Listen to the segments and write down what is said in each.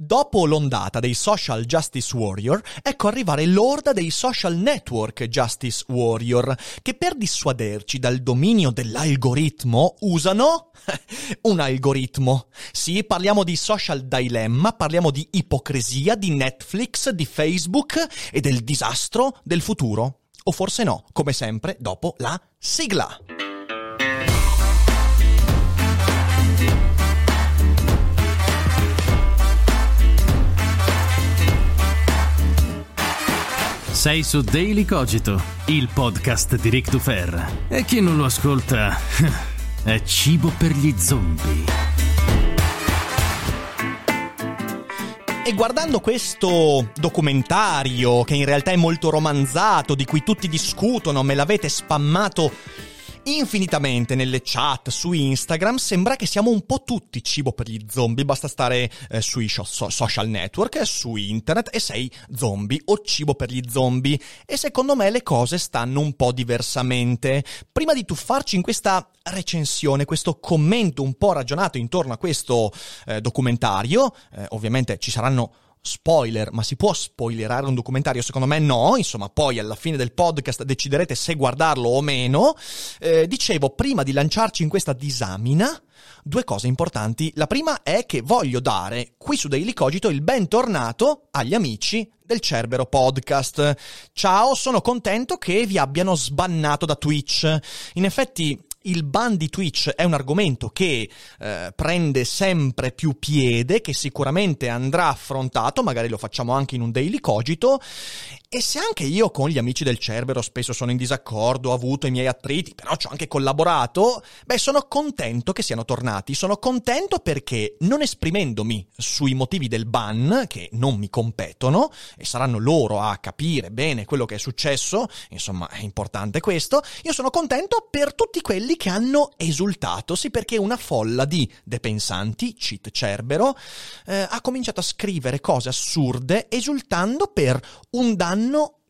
Dopo l'ondata dei social justice warrior, ecco arrivare l'orda dei social network justice warrior, che per dissuaderci dal dominio dell'algoritmo usano un algoritmo. Sì, parliamo di social dilemma, parliamo di ipocrisia, di Netflix, di Facebook e del disastro del futuro. O forse no, come sempre, dopo la sigla. Sei su Daily Cogito, il podcast di Rick Dufer. E chi non lo ascolta è cibo per gli zombie. E guardando questo documentario, che in realtà è molto romanzato, di cui tutti discutono, me l'avete spammato infinitamente nelle chat su Instagram, sembra che siamo un po' tutti cibo per gli zombie, basta stare eh, sui so- social network, su internet e sei zombie o cibo per gli zombie. E secondo me le cose stanno un po' diversamente. Prima di tuffarci in questa recensione, questo commento un po' ragionato intorno a questo eh, documentario, eh, ovviamente ci saranno spoiler, ma si può spoilerare un documentario? Secondo me no, insomma, poi alla fine del podcast deciderete se guardarlo o meno. Eh, dicevo, prima di lanciarci in questa disamina, due cose importanti. La prima è che voglio dare qui su Daily Cogito il bentornato agli amici del Cerbero Podcast. Ciao, sono contento che vi abbiano sbannato da Twitch. In effetti il ban di Twitch è un argomento che eh, prende sempre più piede, che sicuramente andrà affrontato, magari lo facciamo anche in un daily cogito, e se anche io con gli amici del Cerbero spesso sono in disaccordo, ho avuto i miei attriti, però ci ho anche collaborato, beh sono contento che siano tornati, sono contento perché non esprimendomi sui motivi del ban, che non mi competono, e saranno loro a capire bene quello che è successo, insomma è importante questo, io sono contento per tutti quelli che hanno esultato, sì perché una folla di depensanti, cheat Cerbero, eh, ha cominciato a scrivere cose assurde esultando per un danno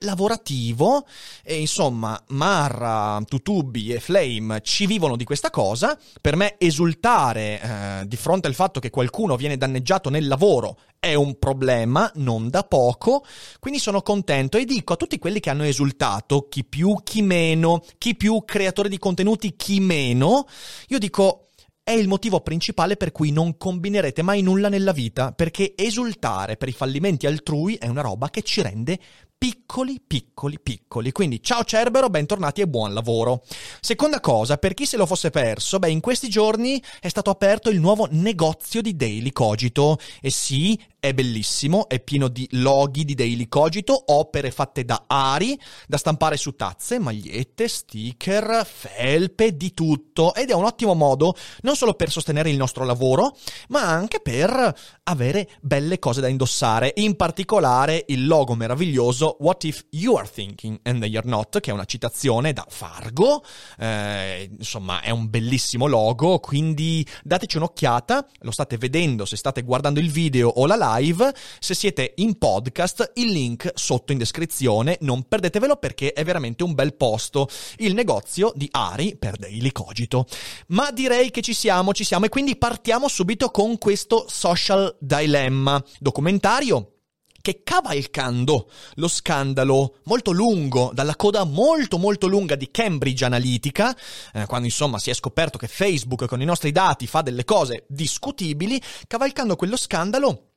lavorativo e insomma Marra, Tutubi e Flame ci vivono di questa cosa. Per me esultare eh, di fronte al fatto che qualcuno viene danneggiato nel lavoro è un problema, non da poco, quindi sono contento e dico a tutti quelli che hanno esultato, chi più, chi meno, chi più creatore di contenuti, chi meno, io dico è il motivo principale per cui non combinerete mai nulla nella vita, perché esultare per i fallimenti altrui è una roba che ci rende piccoli, piccoli, piccoli. Quindi ciao Cerbero, bentornati e buon lavoro. Seconda cosa, per chi se lo fosse perso, beh, in questi giorni è stato aperto il nuovo negozio di Daily Cogito. E sì, è bellissimo, è pieno di loghi di Daily Cogito, opere fatte da Ari, da stampare su tazze, magliette, sticker, felpe, di tutto. Ed è un ottimo modo non solo per sostenere il nostro lavoro, ma anche per avere belle cose da indossare. In particolare il logo meraviglioso What If You Are Thinking and Are Not, che è una citazione da Fargo. Eh, insomma, è un bellissimo logo, quindi dateci un'occhiata. Lo state vedendo se state guardando il video o la live live. Se siete in podcast, il link sotto in descrizione, non perdetevelo perché è veramente un bel posto. Il negozio di Ari per Daily Cogito. Ma direi che ci siamo, ci siamo e quindi partiamo subito con questo social dilemma documentario che cavalcando lo scandalo molto lungo, dalla coda molto molto lunga di Cambridge Analytica, eh, quando insomma si è scoperto che Facebook con i nostri dati fa delle cose discutibili, cavalcando quello scandalo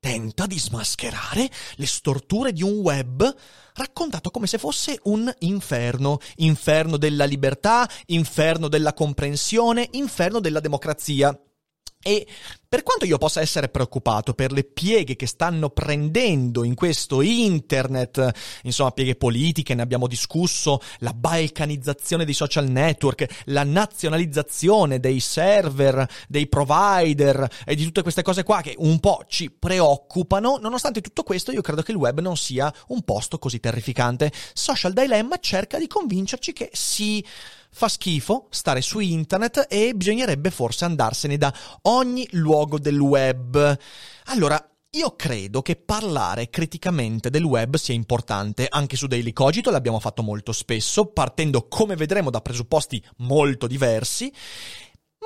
tenta di smascherare le storture di un web raccontato come se fosse un inferno, inferno della libertà, inferno della comprensione, inferno della democrazia. E per quanto io possa essere preoccupato per le pieghe che stanno prendendo in questo internet, insomma pieghe politiche, ne abbiamo discusso, la balcanizzazione dei social network, la nazionalizzazione dei server, dei provider e di tutte queste cose qua che un po' ci preoccupano, nonostante tutto questo io credo che il web non sia un posto così terrificante. Social Dilemma cerca di convincerci che sì fa schifo stare su internet e bisognerebbe forse andarsene da ogni luogo del web. Allora, io credo che parlare criticamente del web sia importante, anche su Daily Cogito l'abbiamo fatto molto spesso, partendo come vedremo da presupposti molto diversi,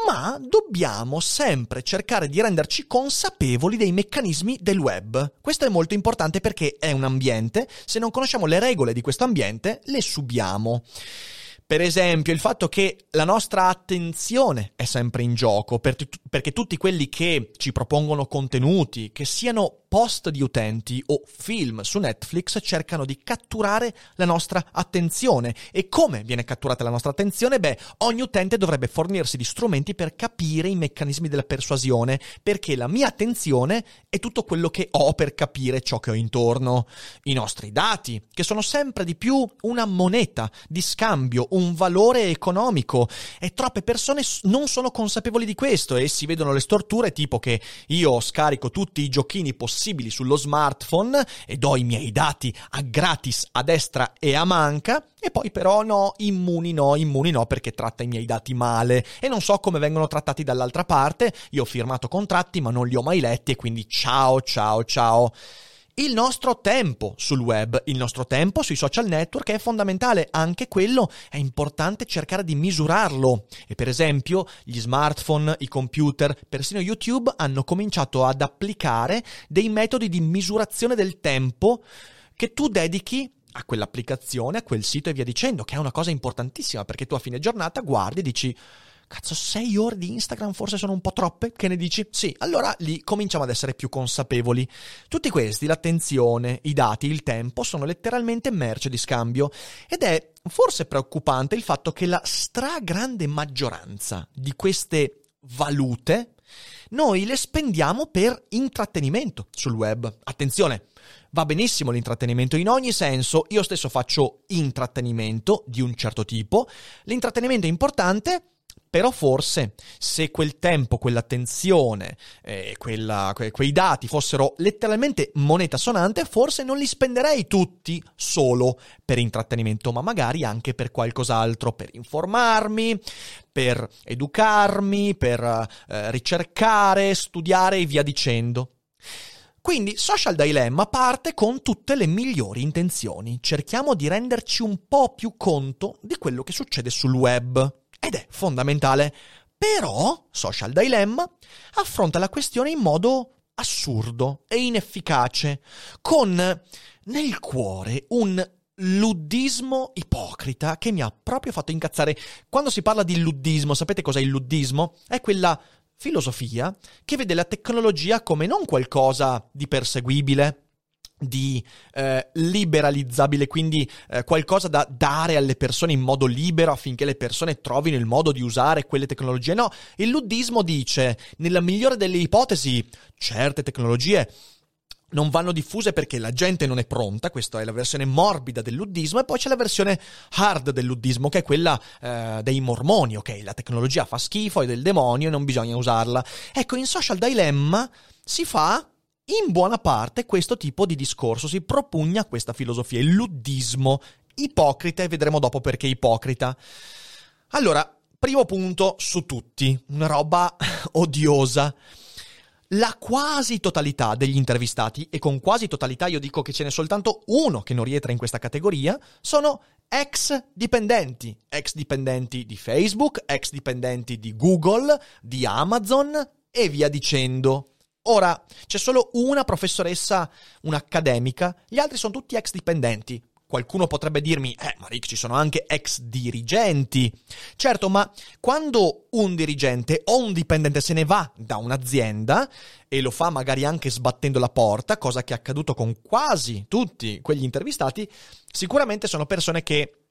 ma dobbiamo sempre cercare di renderci consapevoli dei meccanismi del web. Questo è molto importante perché è un ambiente, se non conosciamo le regole di questo ambiente, le subiamo. Per esempio, il fatto che la nostra attenzione è sempre in gioco, perché tutti quelli che ci propongono contenuti, che siano post di utenti o film su Netflix cercano di catturare la nostra attenzione. E come viene catturata la nostra attenzione? Beh, ogni utente dovrebbe fornirsi di strumenti per capire i meccanismi della persuasione, perché la mia attenzione è tutto quello che ho per capire ciò che ho intorno. I nostri dati, che sono sempre di più una moneta di scambio, un valore economico. E troppe persone non sono consapevoli di questo e si vedono le storture tipo che io scarico tutti i giochini possibili possibili sullo smartphone e do i miei dati a gratis a destra e a manca e poi però no, immuni no, immuni no perché tratta i miei dati male. E non so come vengono trattati dall'altra parte, io ho firmato contratti ma non li ho mai letti e quindi ciao ciao ciao il nostro tempo sul web, il nostro tempo sui social network è fondamentale, anche quello è importante cercare di misurarlo. E per esempio gli smartphone, i computer, persino YouTube hanno cominciato ad applicare dei metodi di misurazione del tempo che tu dedichi a quell'applicazione, a quel sito e via dicendo, che è una cosa importantissima perché tu a fine giornata guardi e dici Cazzo, sei ore di Instagram forse sono un po' troppe? Che ne dici? Sì, allora lì cominciamo ad essere più consapevoli. Tutti questi, l'attenzione, i dati, il tempo, sono letteralmente merce di scambio. Ed è forse preoccupante il fatto che la stragrande maggioranza di queste valute noi le spendiamo per intrattenimento sul web. Attenzione, va benissimo l'intrattenimento in ogni senso, io stesso faccio intrattenimento di un certo tipo. L'intrattenimento è importante però forse se quel tempo, quell'attenzione, eh, quella, que- quei dati fossero letteralmente moneta sonante, forse non li spenderei tutti solo per intrattenimento, ma magari anche per qualcos'altro, per informarmi, per educarmi, per eh, ricercare, studiare e via dicendo. Quindi Social Dilemma parte con tutte le migliori intenzioni. Cerchiamo di renderci un po' più conto di quello che succede sul web ed è fondamentale. Però Social Dilemma affronta la questione in modo assurdo e inefficace, con nel cuore un luddismo ipocrita che mi ha proprio fatto incazzare. Quando si parla di luddismo, sapete cos'è il luddismo? È quella filosofia che vede la tecnologia come non qualcosa di perseguibile, di eh, liberalizzabile, quindi eh, qualcosa da dare alle persone in modo libero affinché le persone trovino il modo di usare quelle tecnologie. No, il luddismo dice, nella migliore delle ipotesi, certe tecnologie non vanno diffuse perché la gente non è pronta, questa è la versione morbida del luddismo, e poi c'è la versione hard del luddismo, che è quella eh, dei mormoni, ok? La tecnologia fa schifo, è del demonio e non bisogna usarla. Ecco, in Social Dilemma si fa in buona parte questo tipo di discorso si propugna questa filosofia, il luddismo ipocrita e vedremo dopo perché ipocrita. Allora, primo punto su tutti, una roba odiosa. La quasi totalità degli intervistati, e con quasi totalità io dico che ce n'è soltanto uno che non rientra in questa categoria, sono ex dipendenti, ex dipendenti di Facebook, ex dipendenti di Google, di Amazon e via dicendo. Ora, c'è solo una professoressa, un'accademica, gli altri sono tutti ex dipendenti. Qualcuno potrebbe dirmi, eh, ma Rick, ci sono anche ex dirigenti. Certo, ma quando un dirigente o un dipendente se ne va da un'azienda e lo fa magari anche sbattendo la porta, cosa che è accaduto con quasi tutti quegli intervistati, sicuramente sono persone che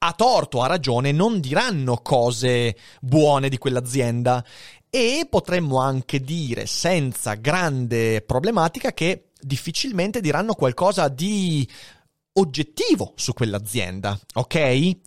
a torto, a ragione, non diranno cose buone di quell'azienda e potremmo anche dire senza grande problematica che difficilmente diranno qualcosa di oggettivo su quell'azienda, ok?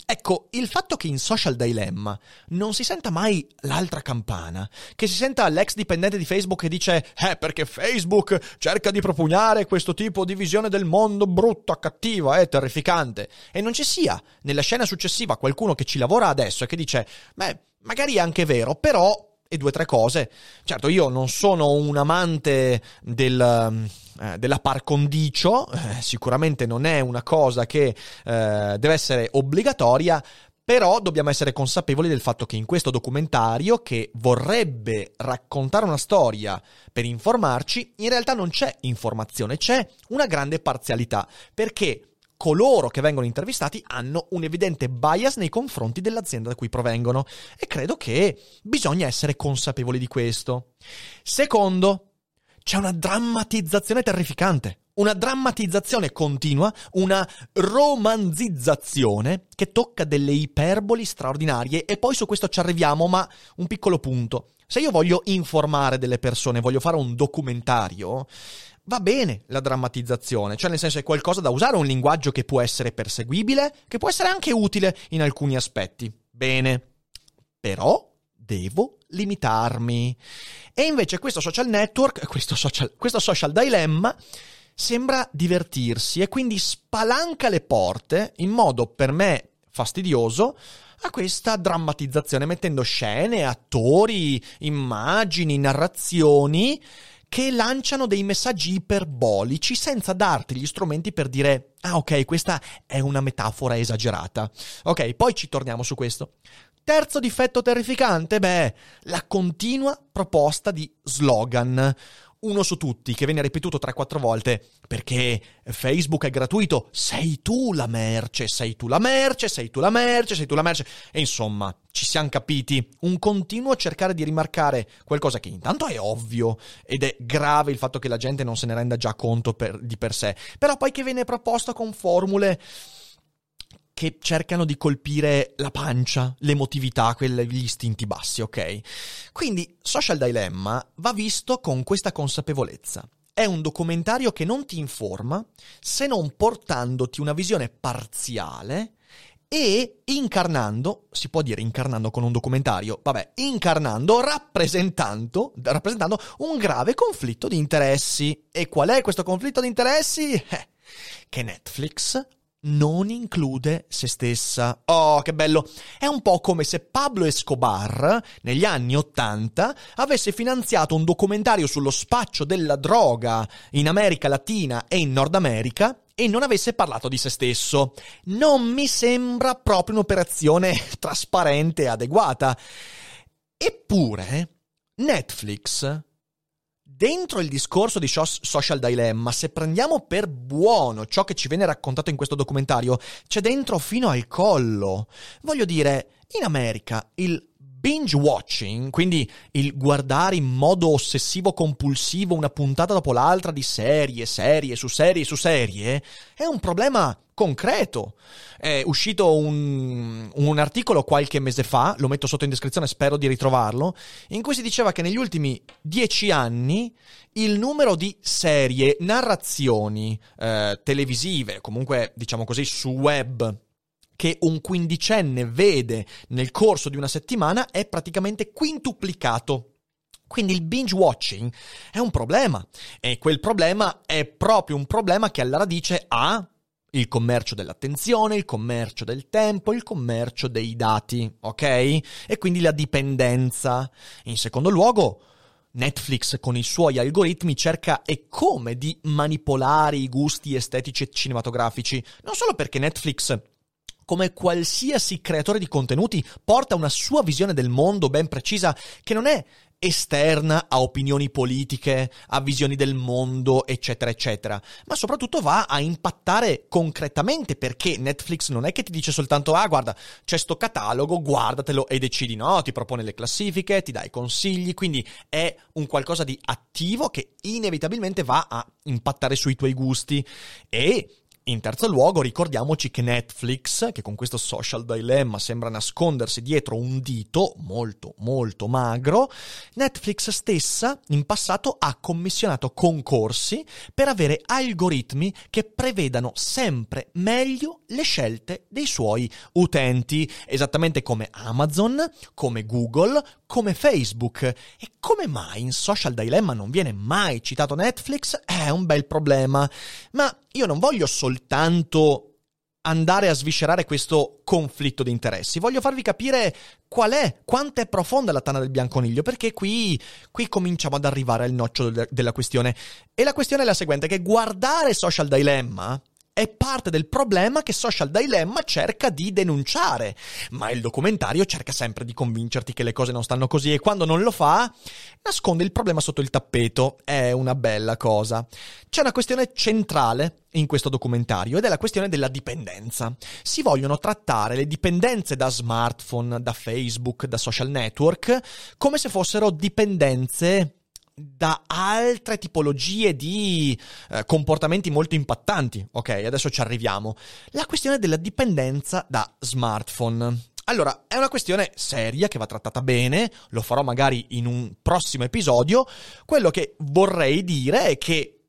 Ecco, il fatto che in Social Dilemma non si senta mai l'altra campana, che si senta l'ex dipendente di Facebook che dice eh perché Facebook cerca di propugnare questo tipo di visione del mondo brutta, cattiva e terrificante, e non ci sia nella scena successiva qualcuno che ci lavora adesso e che dice beh, magari è anche vero, però e due o tre cose. Certo, io non sono un amante del, eh, della par condicio, eh, sicuramente non è una cosa che eh, deve essere obbligatoria, però dobbiamo essere consapevoli del fatto che in questo documentario, che vorrebbe raccontare una storia per informarci, in realtà non c'è informazione, c'è una grande parzialità, perché coloro che vengono intervistati hanno un evidente bias nei confronti dell'azienda da cui provengono e credo che bisogna essere consapevoli di questo. Secondo, c'è una drammatizzazione terrificante. Una drammatizzazione continua, una romanzizzazione che tocca delle iperboli straordinarie e poi su questo ci arriviamo, ma un piccolo punto. Se io voglio informare delle persone, voglio fare un documentario, va bene la drammatizzazione, cioè nel senso è qualcosa da usare, un linguaggio che può essere perseguibile, che può essere anche utile in alcuni aspetti. Bene. Però devo limitarmi. E invece questo social network, questo social, questo social dilemma, sembra divertirsi e quindi spalanca le porte in modo per me fastidioso a questa drammatizzazione, mettendo scene, attori, immagini, narrazioni che lanciano dei messaggi iperbolici senza darti gli strumenti per dire ah ok, questa è una metafora esagerata. Ok, poi ci torniamo su questo. Terzo difetto terrificante, beh, la continua proposta di slogan. Uno su tutti, che viene ripetuto 3-4 volte, perché Facebook è gratuito, sei tu la merce, sei tu la merce, sei tu la merce, sei tu la merce. E insomma, ci siamo capiti. Un continuo cercare di rimarcare qualcosa che intanto è ovvio ed è grave il fatto che la gente non se ne renda già conto per, di per sé, però poi che viene proposto con formule che cercano di colpire la pancia, l'emotività, gli istinti bassi, ok? Quindi Social Dilemma va visto con questa consapevolezza. È un documentario che non ti informa se non portandoti una visione parziale e incarnando, si può dire incarnando con un documentario, vabbè, incarnando, rappresentando, rappresentando un grave conflitto di interessi. E qual è questo conflitto di interessi? Eh, che Netflix non include se stessa. Oh, che bello! È un po' come se Pablo Escobar, negli anni Ottanta, avesse finanziato un documentario sullo spaccio della droga in America Latina e in Nord America e non avesse parlato di se stesso. Non mi sembra proprio un'operazione trasparente e adeguata. Eppure, Netflix dentro il discorso di Social Dilemma, se prendiamo per buono ciò che ci viene raccontato in questo documentario, c'è dentro fino al collo. Voglio dire, in America il binge watching, quindi il guardare in modo ossessivo compulsivo una puntata dopo l'altra di serie, serie su serie su serie, è un problema concreto. È uscito un, un, articolo qualche mese fa, lo metto sotto in descrizione, spero di ritrovarlo, in cui si diceva che negli ultimi dieci anni il numero di serie, narrazioni eh, televisive, comunque diciamo così su web, che un quindicenne vede nel corso di una settimana è praticamente quintuplicato. Quindi il binge watching è un problema e quel problema è proprio un problema che alla radice ha il commercio dell'attenzione, il commercio del tempo, il commercio dei dati, ok? E quindi la dipendenza. In secondo luogo, Netflix con i suoi algoritmi cerca e come di manipolare i gusti estetici e cinematografici, non solo perché Netflix come qualsiasi creatore di contenuti porta una sua visione del mondo ben precisa che non è esterna a opinioni politiche, a visioni del mondo, eccetera, eccetera, ma soprattutto va a impattare concretamente perché Netflix non è che ti dice soltanto ah guarda c'è sto catalogo, guardatelo e decidi, no, ti propone le classifiche, ti dà i consigli, quindi è un qualcosa di attivo che inevitabilmente va a impattare sui tuoi gusti e in terzo luogo, ricordiamoci che Netflix, che con questo social dilemma sembra nascondersi dietro un dito molto molto magro, Netflix stessa in passato ha commissionato concorsi per avere algoritmi che prevedano sempre meglio le scelte dei suoi utenti, esattamente come Amazon, come Google, come Facebook. E come mai in Social Dilemma non viene mai citato Netflix? È un bel problema. Ma io non voglio soltanto andare a sviscerare questo conflitto di interessi. Voglio farvi capire qual è, quanto è profonda la tana del bianconiglio, perché qui, qui cominciamo ad arrivare al nocciolo della questione. E la questione è la seguente, che guardare Social Dilemma è parte del problema che Social Dilemma cerca di denunciare, ma il documentario cerca sempre di convincerti che le cose non stanno così e quando non lo fa nasconde il problema sotto il tappeto. È una bella cosa. C'è una questione centrale in questo documentario ed è la questione della dipendenza. Si vogliono trattare le dipendenze da smartphone, da Facebook, da social network come se fossero dipendenze da altre tipologie di eh, comportamenti molto impattanti. Ok, adesso ci arriviamo. La questione della dipendenza da smartphone. Allora, è una questione seria che va trattata bene, lo farò magari in un prossimo episodio. Quello che vorrei dire è che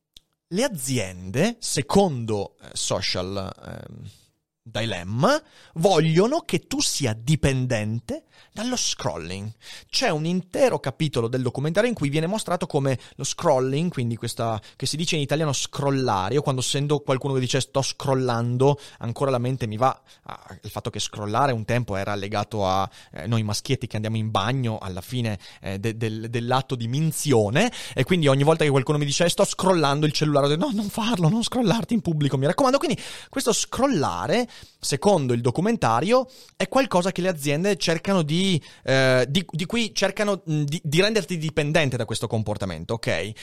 le aziende, secondo eh, social eh, dilemma, vogliono che tu sia dipendente dallo scrolling. C'è un intero capitolo del documentario in cui viene mostrato come lo scrolling, quindi questa che si dice in italiano scrollare, io quando sento qualcuno che dice sto scrollando, ancora la mente mi va al fatto che scrollare un tempo era legato a eh, noi maschietti che andiamo in bagno alla fine eh, de- del- dell'atto di minzione e quindi ogni volta che qualcuno mi dice sto scrollando il cellulare, dico, no, non farlo, non scrollarti in pubblico, mi raccomando. Quindi questo scrollare, secondo il documentario, è qualcosa che le aziende cercano di eh, di, di, cui cercano di, di, renderti dipendente da questo comportamento, ok? Eh,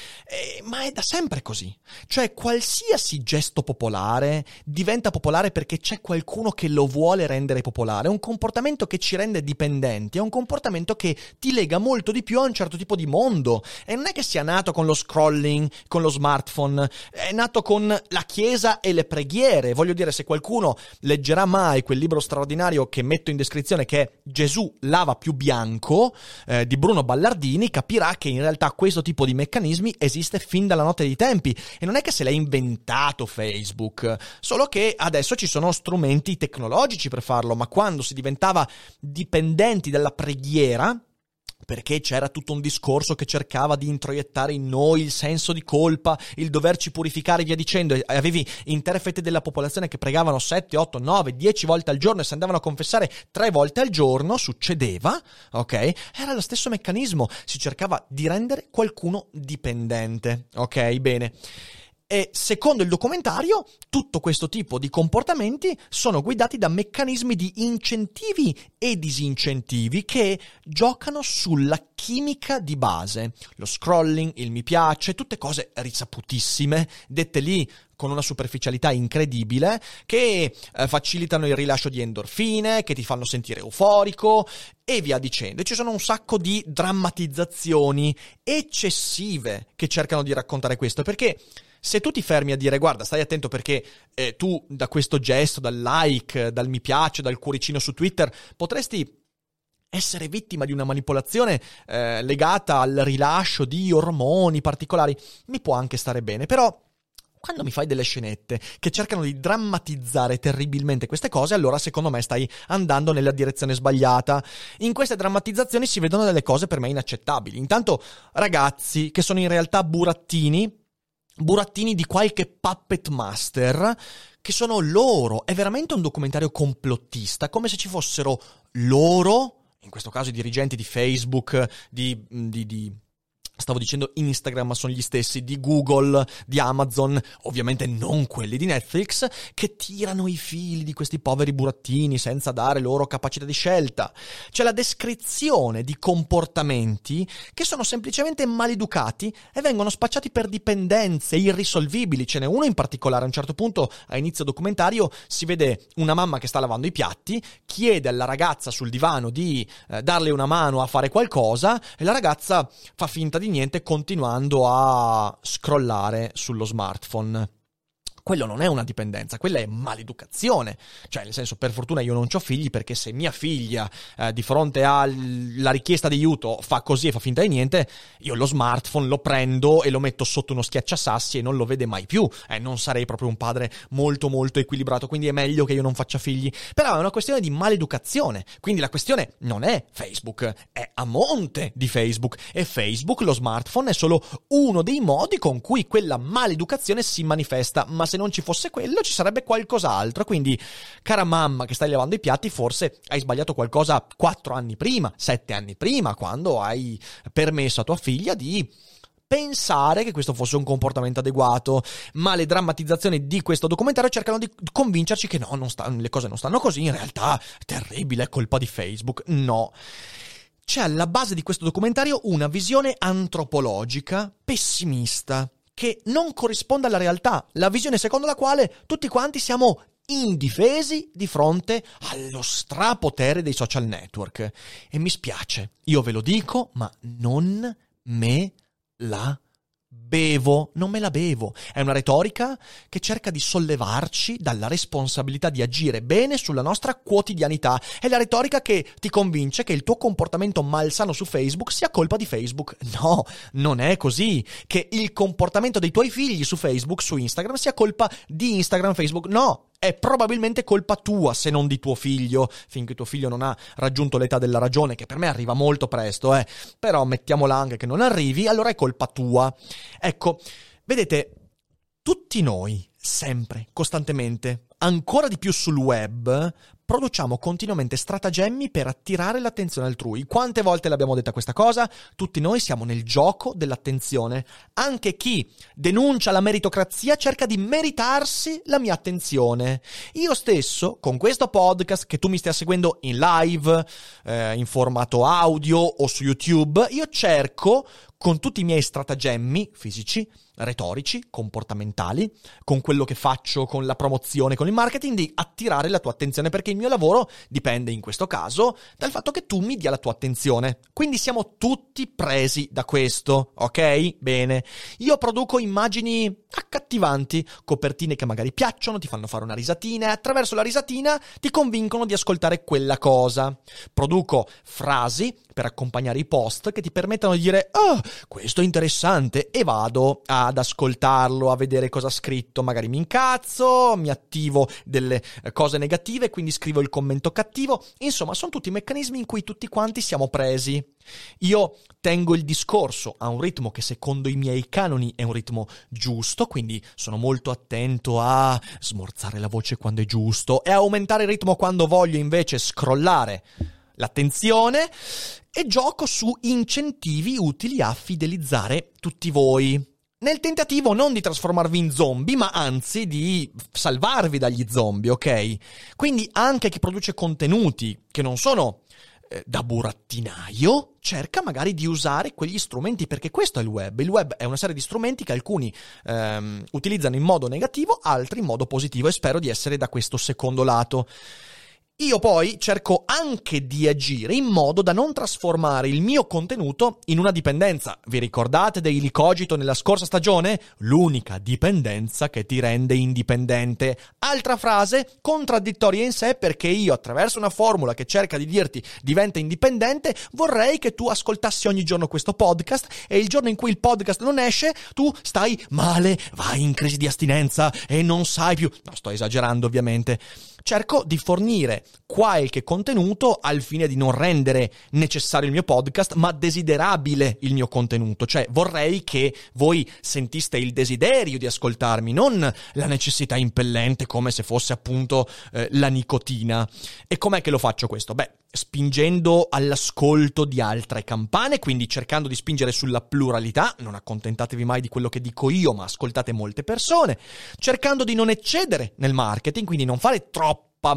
ma è da sempre così. Cioè, qualsiasi gesto popolare diventa popolare perché c'è qualcuno che lo vuole rendere popolare. È un comportamento che ci rende dipendenti, è un comportamento che ti lega molto di più a un certo tipo di mondo. E non è che sia nato con lo scrolling, con lo smartphone, è nato con la chiesa e le preghiere. Voglio dire, se qualcuno leggerà mai quel libro straordinario che metto in descrizione che è Gesù, lava più bianco eh, di Bruno Ballardini, capirà che in realtà questo tipo di meccanismi esiste fin dalla notte dei tempi. E non è che se l'ha inventato Facebook, solo che adesso ci sono strumenti tecnologici per farlo, ma quando si diventava dipendenti dalla preghiera, perché c'era tutto un discorso che cercava di introiettare in noi il senso di colpa, il doverci purificare e via dicendo. Avevi intere fette della popolazione che pregavano 7, 8, 9, 10 volte al giorno e si andavano a confessare 3 volte al giorno, succedeva, ok? Era lo stesso meccanismo, si cercava di rendere qualcuno dipendente, ok? Bene. E secondo il documentario, tutto questo tipo di comportamenti sono guidati da meccanismi di incentivi e disincentivi che giocano sulla chimica di base. Lo scrolling, il mi piace, tutte cose risaputissime, dette lì con una superficialità incredibile, che eh, facilitano il rilascio di endorfine, che ti fanno sentire euforico e via dicendo. E ci sono un sacco di drammatizzazioni eccessive che cercano di raccontare questo, perché se tu ti fermi a dire guarda stai attento perché eh, tu da questo gesto, dal like, dal mi piace, dal cuoricino su Twitter potresti essere vittima di una manipolazione eh, legata al rilascio di ormoni particolari, mi può anche stare bene, però quando mi fai delle scenette che cercano di drammatizzare terribilmente queste cose, allora secondo me stai andando nella direzione sbagliata. In queste drammatizzazioni si vedono delle cose per me inaccettabili. Intanto ragazzi che sono in realtà burattini burattini di qualche puppet master che sono loro. È veramente un documentario complottista, come se ci fossero loro, in questo caso i dirigenti di Facebook, di, di, di Stavo dicendo Instagram, ma sono gli stessi di Google, di Amazon, ovviamente non quelli di Netflix, che tirano i fili di questi poveri burattini senza dare loro capacità di scelta. C'è la descrizione di comportamenti che sono semplicemente maleducati e vengono spacciati per dipendenze irrisolvibili. Ce n'è uno in particolare, a un certo punto, a inizio documentario, si vede una mamma che sta lavando i piatti, chiede alla ragazza sul divano di eh, darle una mano a fare qualcosa e la ragazza fa finta di niente continuando a scrollare sullo smartphone quello non è una dipendenza, quella è maleducazione. Cioè, nel senso, per fortuna io non ho figli perché se mia figlia eh, di fronte alla richiesta di aiuto fa così e fa finta di niente, io lo smartphone lo prendo e lo metto sotto uno schiacciasassi e non lo vede mai più. Eh, non sarei proprio un padre molto molto equilibrato, quindi è meglio che io non faccia figli. Però è una questione di maleducazione. Quindi la questione non è Facebook, è a monte di Facebook. E Facebook, lo smartphone, è solo uno dei modi con cui quella maleducazione si manifesta. Ma se non ci fosse quello ci sarebbe qualcos'altro. Quindi, cara mamma che stai lavando i piatti, forse hai sbagliato qualcosa quattro anni prima, sette anni prima, quando hai permesso a tua figlia di pensare che questo fosse un comportamento adeguato, ma le drammatizzazioni di questo documentario cercano di convincerci che no, sta, le cose non stanno così, in realtà è terribile, è colpa di Facebook. No. C'è alla base di questo documentario una visione antropologica pessimista che non corrisponde alla realtà, la visione secondo la quale tutti quanti siamo indifesi di fronte allo strapotere dei social network. E mi spiace, io ve lo dico, ma non me la bevo, non me la bevo. È una retorica che cerca di sollevarci dalla responsabilità di agire bene sulla nostra quotidianità. È la retorica che ti convince che il tuo comportamento malsano su Facebook sia colpa di Facebook. No, non è così. Che il comportamento dei tuoi figli su Facebook, su Instagram, sia colpa di Instagram, Facebook. No, è probabilmente colpa tua se non di tuo figlio, finché tuo figlio non ha raggiunto l'età della ragione, che per me arriva molto presto, eh. Però mettiamola anche che non arrivi, allora è colpa tua. Ecco, vedete, tutti noi, sempre, costantemente, ancora di più sul web, produciamo continuamente stratagemmi per attirare l'attenzione altrui. Quante volte l'abbiamo detta questa cosa? Tutti noi siamo nel gioco dell'attenzione. Anche chi denuncia la meritocrazia cerca di meritarsi la mia attenzione. Io stesso, con questo podcast che tu mi stia seguendo in live, eh, in formato audio o su YouTube, io cerco con tutti i miei stratagemmi fisici, retorici, comportamentali, con quello che faccio, con la promozione, con il marketing, di attirare la tua attenzione perché il mio lavoro dipende in questo caso dal fatto che tu mi dia la tua attenzione. Quindi siamo tutti presi da questo, ok? Bene. Io produco immagini accattivanti, copertine che magari piacciono, ti fanno fare una risatina e attraverso la risatina ti convincono di ascoltare quella cosa. Produco frasi per accompagnare i post che ti permettano di dire oh, questo è interessante e vado ad ascoltarlo, a vedere cosa ha scritto, magari mi incazzo, mi attivo delle eh, cose negative, quindi scrivo il commento cattivo, insomma sono tutti meccanismi in cui tutti quanti siamo presi. Io tengo il discorso a un ritmo che secondo i miei canoni è un ritmo giusto, quindi sono molto attento a smorzare la voce quando è giusto e aumentare il ritmo quando voglio invece scrollare l'attenzione e gioco su incentivi utili a fidelizzare tutti voi. Nel tentativo non di trasformarvi in zombie, ma anzi di salvarvi dagli zombie, ok? Quindi anche chi produce contenuti che non sono eh, da burattinaio, cerca magari di usare quegli strumenti, perché questo è il web. Il web è una serie di strumenti che alcuni ehm, utilizzano in modo negativo, altri in modo positivo e spero di essere da questo secondo lato. Io poi cerco anche di agire in modo da non trasformare il mio contenuto in una dipendenza. Vi ricordate dei Licogito nella scorsa stagione? L'unica dipendenza che ti rende indipendente. Altra frase contraddittoria in sé perché io attraverso una formula che cerca di dirti diventa indipendente, vorrei che tu ascoltassi ogni giorno questo podcast e il giorno in cui il podcast non esce, tu stai male, vai in crisi di astinenza e non sai più. No, sto esagerando ovviamente cerco di fornire qualche contenuto al fine di non rendere necessario il mio podcast, ma desiderabile il mio contenuto. Cioè vorrei che voi sentiste il desiderio di ascoltarmi, non la necessità impellente come se fosse appunto eh, la nicotina. E com'è che lo faccio questo? Beh, spingendo all'ascolto di altre campane, quindi cercando di spingere sulla pluralità, non accontentatevi mai di quello che dico io, ma ascoltate molte persone, cercando di non eccedere nel marketing, quindi non fare troppa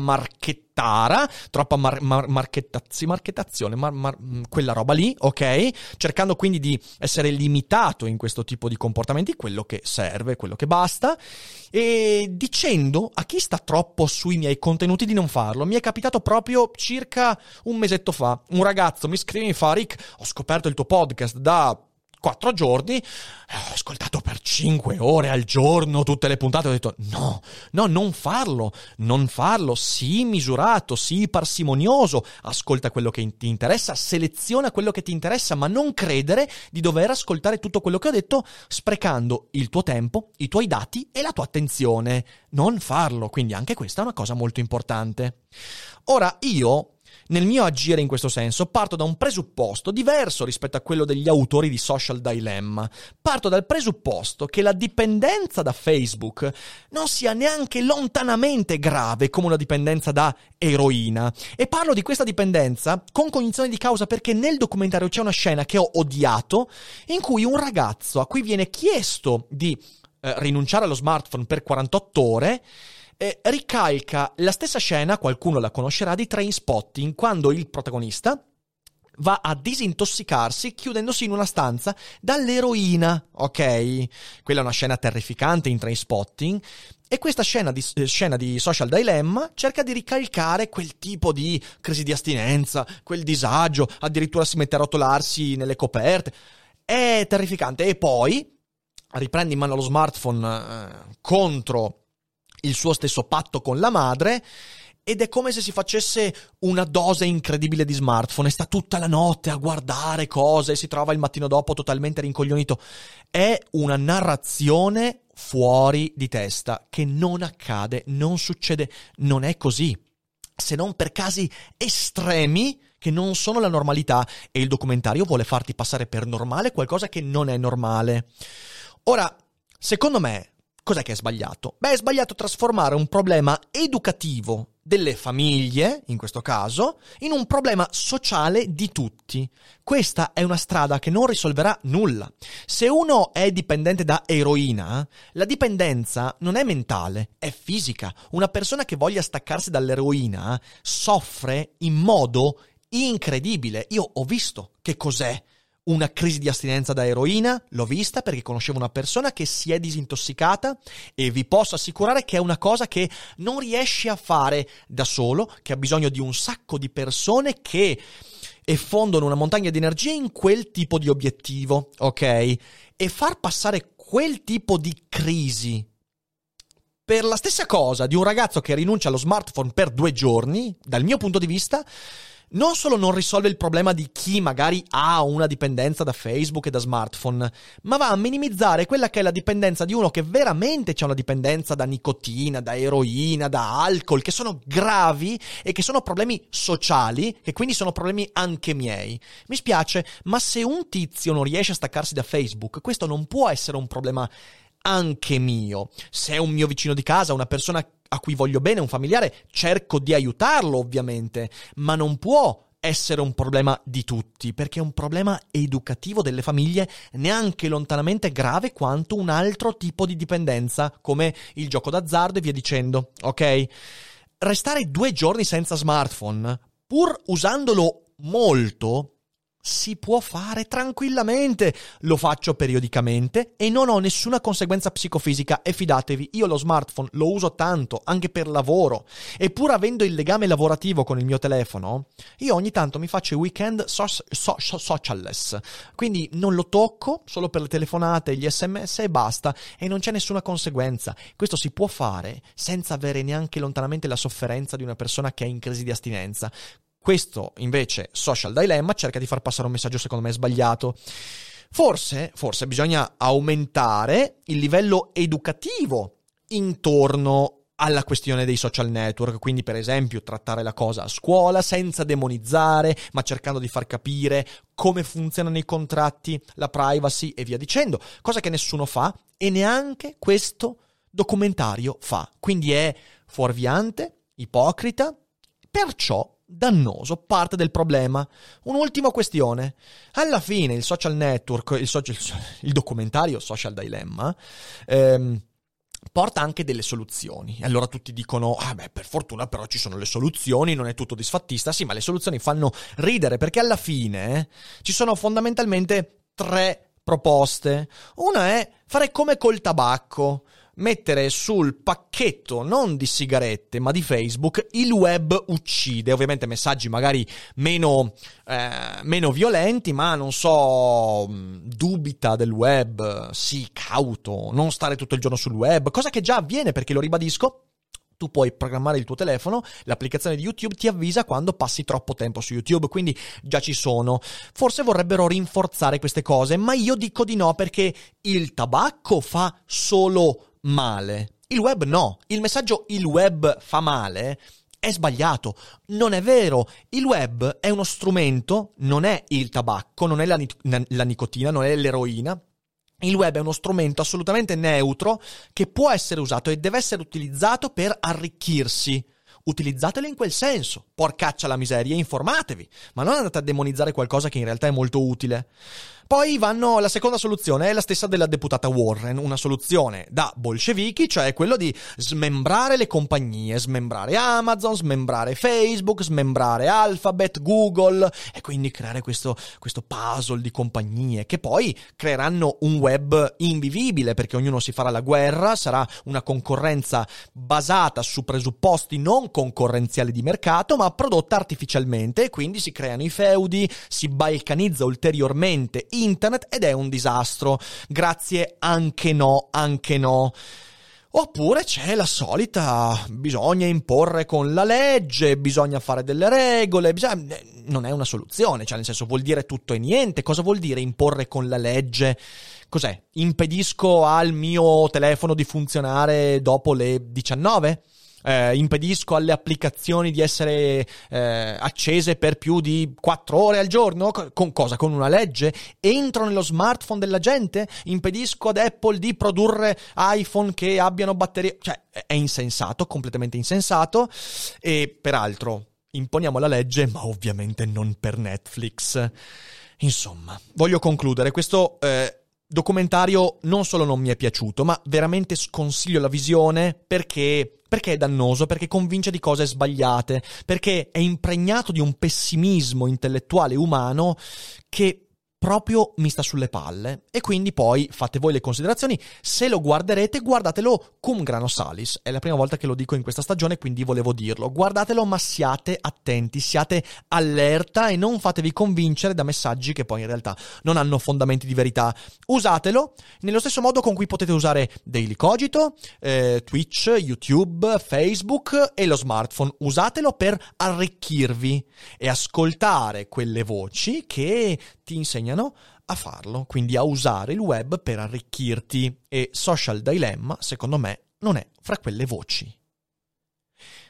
marchettara, troppa mar- mar- marchettazione, mar- mar- mm, quella roba lì, ok? Cercando quindi di essere limitato in questo tipo di comportamenti, quello che serve, quello che basta, e dicendo a chi sta troppo sui miei contenuti di non farlo. Mi è capitato proprio circa un mesetto fa. Un ragazzo mi scrive e mi fa, Rick, ho scoperto il tuo podcast da quattro giorni, eh, ho ascoltato per cinque ore al giorno tutte le puntate, ho detto no, no, non farlo, non farlo, sii misurato, sii parsimonioso, ascolta quello che ti interessa, seleziona quello che ti interessa, ma non credere di dover ascoltare tutto quello che ho detto sprecando il tuo tempo, i tuoi dati e la tua attenzione. Non farlo, quindi anche questa è una cosa molto importante. Ora io nel mio agire in questo senso parto da un presupposto diverso rispetto a quello degli autori di Social Dilemma. Parto dal presupposto che la dipendenza da Facebook non sia neanche lontanamente grave come una dipendenza da eroina. E parlo di questa dipendenza con cognizione di causa perché nel documentario c'è una scena che ho odiato in cui un ragazzo a cui viene chiesto di eh, rinunciare allo smartphone per 48 ore eh, ricalca la stessa scena, qualcuno la conoscerà, di Train Spotting, quando il protagonista va a disintossicarsi chiudendosi in una stanza dall'eroina, ok? Quella è una scena terrificante in Train Spotting. E questa scena di, eh, scena di, Social Dilemma cerca di ricalcare quel tipo di crisi di astinenza, quel disagio, addirittura si mette a rotolarsi nelle coperte. È terrificante. E poi riprende in mano lo smartphone eh, contro il suo stesso patto con la madre ed è come se si facesse una dose incredibile di smartphone e sta tutta la notte a guardare cose e si trova il mattino dopo totalmente rincoglionito. È una narrazione fuori di testa che non accade, non succede, non è così. Se non per casi estremi che non sono la normalità e il documentario vuole farti passare per normale qualcosa che non è normale. Ora, secondo me, Cos'è che è sbagliato? Beh, è sbagliato trasformare un problema educativo delle famiglie, in questo caso, in un problema sociale di tutti. Questa è una strada che non risolverà nulla. Se uno è dipendente da eroina, la dipendenza non è mentale, è fisica. Una persona che voglia staccarsi dall'eroina soffre in modo incredibile. Io ho visto che cos'è una crisi di astinenza da eroina, l'ho vista perché conoscevo una persona che si è disintossicata e vi posso assicurare che è una cosa che non riesci a fare da solo, che ha bisogno di un sacco di persone che effondono una montagna di energia in quel tipo di obiettivo, ok? E far passare quel tipo di crisi per la stessa cosa di un ragazzo che rinuncia allo smartphone per due giorni, dal mio punto di vista, non solo non risolve il problema di chi magari ha una dipendenza da Facebook e da smartphone, ma va a minimizzare quella che è la dipendenza di uno che veramente ha una dipendenza da nicotina, da eroina, da alcol, che sono gravi e che sono problemi sociali, e quindi sono problemi anche miei. Mi spiace, ma se un tizio non riesce a staccarsi da Facebook, questo non può essere un problema anche mio. Se è un mio vicino di casa, una persona a cui voglio bene, un familiare, cerco di aiutarlo ovviamente, ma non può essere un problema di tutti, perché è un problema educativo delle famiglie neanche lontanamente grave quanto un altro tipo di dipendenza, come il gioco d'azzardo e via dicendo, ok? Restare due giorni senza smartphone, pur usandolo molto, si può fare tranquillamente. Lo faccio periodicamente e non ho nessuna conseguenza psicofisica e fidatevi, io lo smartphone lo uso tanto anche per lavoro e pur avendo il legame lavorativo con il mio telefono, io ogni tanto mi faccio i weekend so- so- socialless. Quindi non lo tocco solo per le telefonate gli sms e basta e non c'è nessuna conseguenza. Questo si può fare senza avere neanche lontanamente la sofferenza di una persona che è in crisi di astinenza. Questo invece Social Dilemma cerca di far passare un messaggio secondo me sbagliato. Forse, forse bisogna aumentare il livello educativo intorno alla questione dei social network, quindi per esempio trattare la cosa a scuola senza demonizzare, ma cercando di far capire come funzionano i contratti, la privacy e via dicendo, cosa che nessuno fa e neanche questo documentario fa. Quindi è fuorviante, ipocrita, perciò dannoso, parte del problema. Un'ultima questione. Alla fine il social network, il, social, il documentario Social Dilemma, ehm, porta anche delle soluzioni. E allora tutti dicono: Ah, beh, per fortuna però ci sono le soluzioni, non è tutto disfattista. Sì, ma le soluzioni fanno ridere perché alla fine eh, ci sono fondamentalmente tre proposte. Una è fare come col tabacco mettere sul pacchetto non di sigarette ma di Facebook il web uccide ovviamente messaggi magari meno, eh, meno violenti ma non so dubita del web sii cauto non stare tutto il giorno sul web cosa che già avviene perché lo ribadisco tu puoi programmare il tuo telefono, l'applicazione di YouTube ti avvisa quando passi troppo tempo su YouTube, quindi già ci sono. Forse vorrebbero rinforzare queste cose, ma io dico di no perché il tabacco fa solo male. Il web no. Il messaggio il web fa male è sbagliato. Non è vero. Il web è uno strumento, non è il tabacco, non è la, la, nicotina, non è l'eroina. Il web è uno strumento assolutamente neutro che può essere usato e deve essere utilizzato per arricchirsi. Utilizzatelo in quel senso. Porcaccia la miseria, informatevi, ma non andate a demonizzare qualcosa che in realtà è molto utile. Poi vanno, la seconda soluzione è la stessa della deputata Warren, una soluzione da bolscevichi, cioè quello di smembrare le compagnie, smembrare Amazon, smembrare Facebook, smembrare Alphabet, Google e quindi creare questo, questo puzzle di compagnie che poi creeranno un web invivibile perché ognuno si farà la guerra, sarà una concorrenza basata su presupposti non concorrenziali di mercato ma prodotta artificialmente e quindi si creano i feudi, si balcanizza ulteriormente internet ed è un disastro. Grazie anche no, anche no. Oppure c'è la solita, bisogna imporre con la legge, bisogna fare delle regole, bisogna... non è una soluzione, cioè nel senso vuol dire tutto e niente. Cosa vuol dire imporre con la legge? Cos'è? Impedisco al mio telefono di funzionare dopo le 19? Eh, impedisco alle applicazioni di essere eh, accese per più di 4 ore al giorno? Con cosa? Con una legge? Entro nello smartphone della gente? Impedisco ad Apple di produrre iPhone che abbiano batterie? Cioè, è insensato, completamente insensato. E peraltro, imponiamo la legge, ma ovviamente non per Netflix. Insomma, voglio concludere. Questo eh, documentario non solo non mi è piaciuto, ma veramente sconsiglio la visione perché perché è dannoso, perché convince di cose sbagliate, perché è impregnato di un pessimismo intellettuale umano che proprio mi sta sulle palle. E quindi poi fate voi le considerazioni. Se lo guarderete, guardatelo cum grano salis. È la prima volta che lo dico in questa stagione, quindi volevo dirlo. Guardatelo, ma siate attenti, siate allerta e non fatevi convincere da messaggi che poi in realtà non hanno fondamenti di verità. Usatelo nello stesso modo con cui potete usare Daily Cogito, eh, Twitch, YouTube, Facebook e lo smartphone. Usatelo per arricchirvi e ascoltare quelle voci che ti insegnano a farlo, quindi a usare il web per arricchirti e Social Dilemma, secondo me, non è fra quelle voci.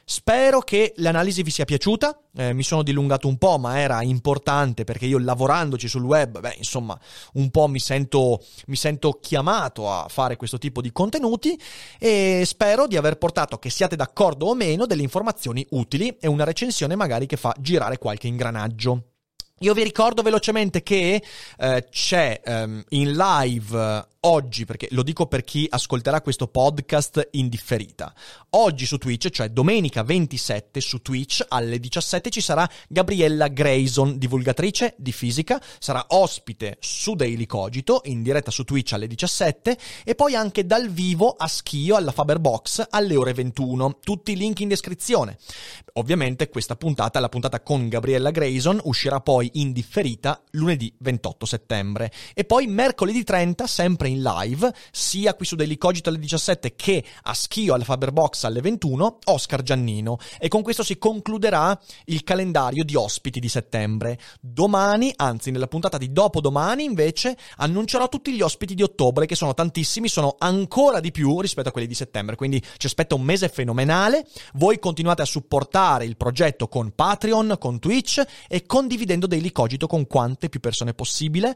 Spero che l'analisi vi sia piaciuta, eh, mi sono dilungato un po', ma era importante perché io lavorandoci sul web, beh, insomma, un po' mi sento, mi sento chiamato a fare questo tipo di contenuti e spero di aver portato, che siate d'accordo o meno, delle informazioni utili e una recensione magari che fa girare qualche ingranaggio. Io vi ricordo velocemente che eh, c'è um, in live oggi, perché lo dico per chi ascolterà questo podcast in differita, oggi su Twitch, cioè domenica 27 su Twitch alle 17 ci sarà Gabriella Grayson, divulgatrice di fisica, sarà ospite su Daily Cogito in diretta su Twitch alle 17 e poi anche dal vivo a Schio alla Faber Box alle ore 21. Tutti i link in descrizione. Ovviamente questa puntata, la puntata con Gabriella Grayson, uscirà poi in differita lunedì 28 settembre e poi mercoledì 30 sempre in in live, sia qui su Daily Cogito alle 17 che a Schio alla Faberbox alle 21, Oscar Giannino. E con questo si concluderà il calendario di ospiti di settembre. Domani, anzi nella puntata di dopodomani invece, annuncerò tutti gli ospiti di ottobre, che sono tantissimi, sono ancora di più rispetto a quelli di settembre, quindi ci aspetta un mese fenomenale. Voi continuate a supportare il progetto con Patreon, con Twitch e condividendo Daily Cogito con quante più persone possibile.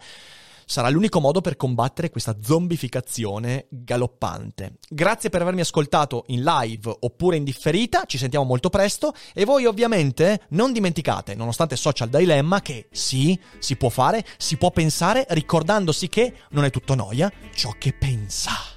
Sarà l'unico modo per combattere questa zombificazione galoppante. Grazie per avermi ascoltato in live oppure in differita, ci sentiamo molto presto e voi ovviamente non dimenticate, nonostante social dilemma, che sì, si può fare, si può pensare ricordandosi che non è tutto noia ciò che pensa.